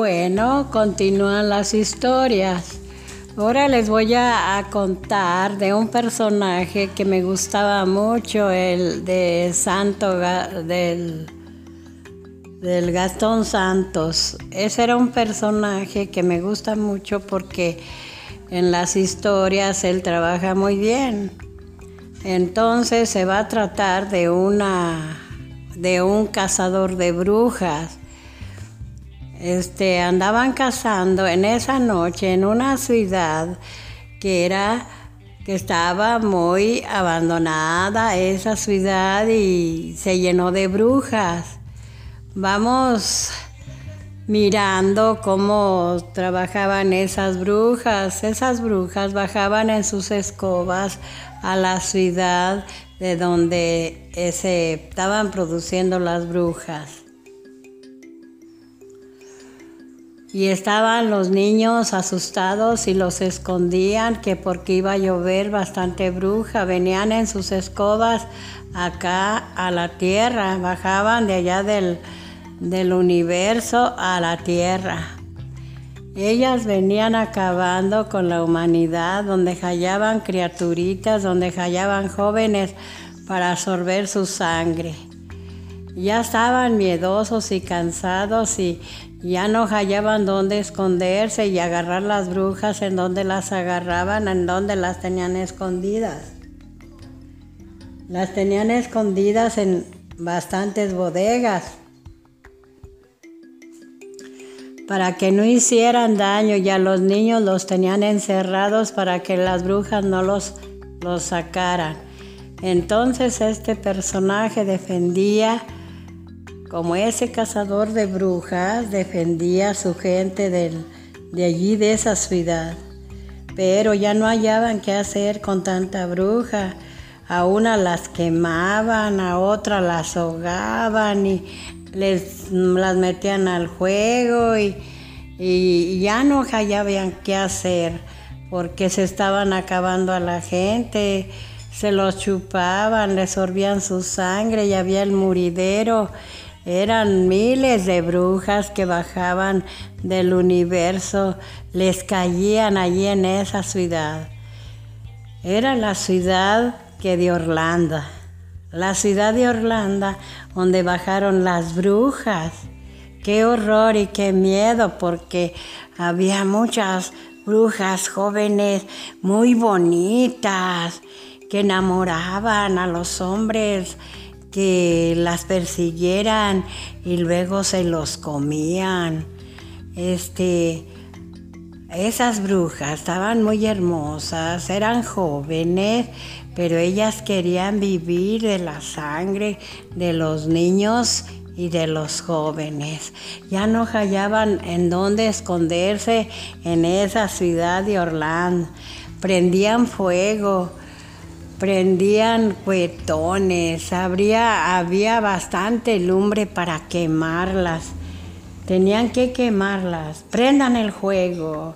Bueno, continúan las historias. Ahora les voy a, contar de un personaje que me gustaba mucho, el de Santo del, del Gastón Santos. Ese era un personaje que me gusta mucho porque en las historias él trabaja muy bien. Entonces se va a tratar de una de un cazador de brujas este, andaban cazando en esa noche en una ciudad que era que estaba muy abandonada esa ciudad y se llenó de brujas. Vamos mirando cómo trabajaban esas brujas. Esas brujas bajaban en sus escobas a la ciudad de donde se estaban produciendo las brujas. Y estaban los niños asustados y los escondían que porque iba a llover bastante bruja. Venían en sus escobas acá a la tierra, bajaban de allá del, del universo a la tierra. Ellas venían acabando con la humanidad, donde hallaban criaturitas, donde hallaban jóvenes para absorber su sangre. Ya estaban miedosos y cansados y ya no hallaban dónde esconderse y agarrar las brujas en donde las agarraban, en donde las tenían escondidas. Las tenían escondidas en bastantes bodegas para que no hicieran daño y a los niños los tenían encerrados para que las brujas no los, los sacaran. Entonces este personaje defendía como ese cazador de brujas defendía a su gente de allí, de esa ciudad. Pero ya no hallaban qué hacer con tanta bruja. A una las quemaban, a otra las ahogaban y les, las metían al juego y, y ya no hallaban qué hacer porque se estaban acabando a la gente, se los chupaban, les sorbían su sangre y había el muridero eran miles de brujas que bajaban del universo, les caían allí en esa ciudad. Era la ciudad que de Orlando, la ciudad de Orlando donde bajaron las brujas. Qué horror y qué miedo porque había muchas brujas jóvenes muy bonitas que enamoraban a los hombres que las persiguieran y luego se los comían. Este, esas brujas estaban muy hermosas, eran jóvenes, pero ellas querían vivir de la sangre de los niños y de los jóvenes. Ya no hallaban en dónde esconderse en esa ciudad de Orlando. Prendían fuego prendían cuetones, habría, había bastante lumbre para quemarlas. Tenían que quemarlas. Prendan el juego,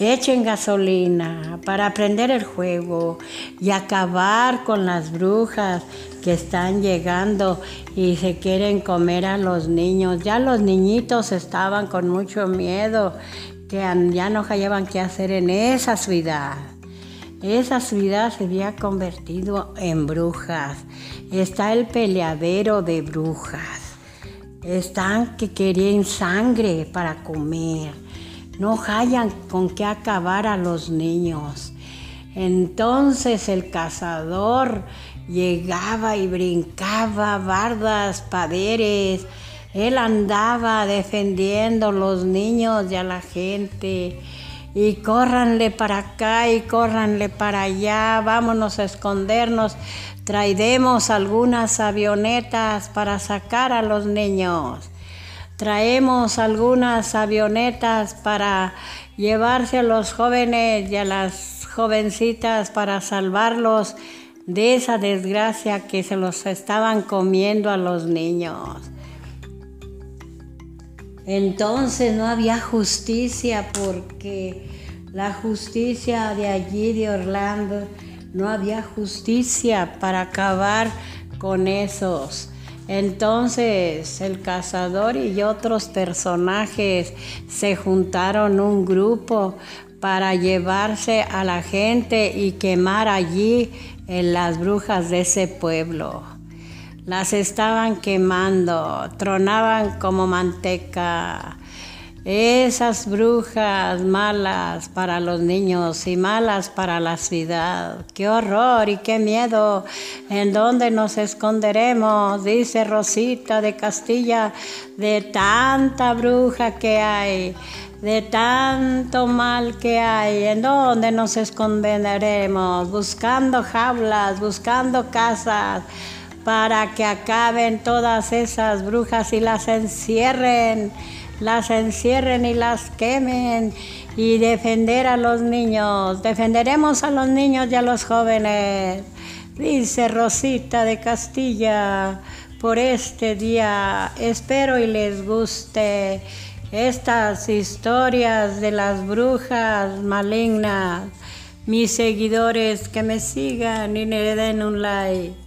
echen gasolina para prender el juego y acabar con las brujas que están llegando y se quieren comer a los niños. Ya los niñitos estaban con mucho miedo que ya no hallaban qué hacer en esa ciudad. Esa ciudad se había convertido en brujas. Está el peleadero de brujas. Están que quieren sangre para comer. No hallan con qué acabar a los niños. Entonces el cazador llegaba y brincaba bardas, paderes. Él andaba defendiendo a los niños y a la gente y córranle para acá y córranle para allá, vámonos a escondernos, traidemos algunas avionetas para sacar a los niños, traemos algunas avionetas para llevarse a los jóvenes y a las jovencitas para salvarlos de esa desgracia que se los estaban comiendo a los niños. Entonces no había justicia porque la justicia de allí, de Orlando, no había justicia para acabar con esos Entonces el cazador y otros personajes se juntaron un grupo para llevarse a la gente y quemar allí en las brujas de ese pueblo. Las estaban quemando, tronaban como manteca. Esas brujas malas para los niños y malas para la ciudad. Qué horror y qué miedo. ¿En dónde nos esconderemos? Dice Rosita de Castilla, de tanta bruja que hay, de tanto mal que hay. ¿En dónde nos esconderemos? Buscando jaulas, buscando casas para que acaben todas esas brujas y las encierren las encierren y las quemen y defender a los niños. Defenderemos a los niños y a los jóvenes, dice Rosita de Castilla, por este día. Espero y les guste estas historias de las brujas malignas. Mis seguidores que me sigan y me den un like.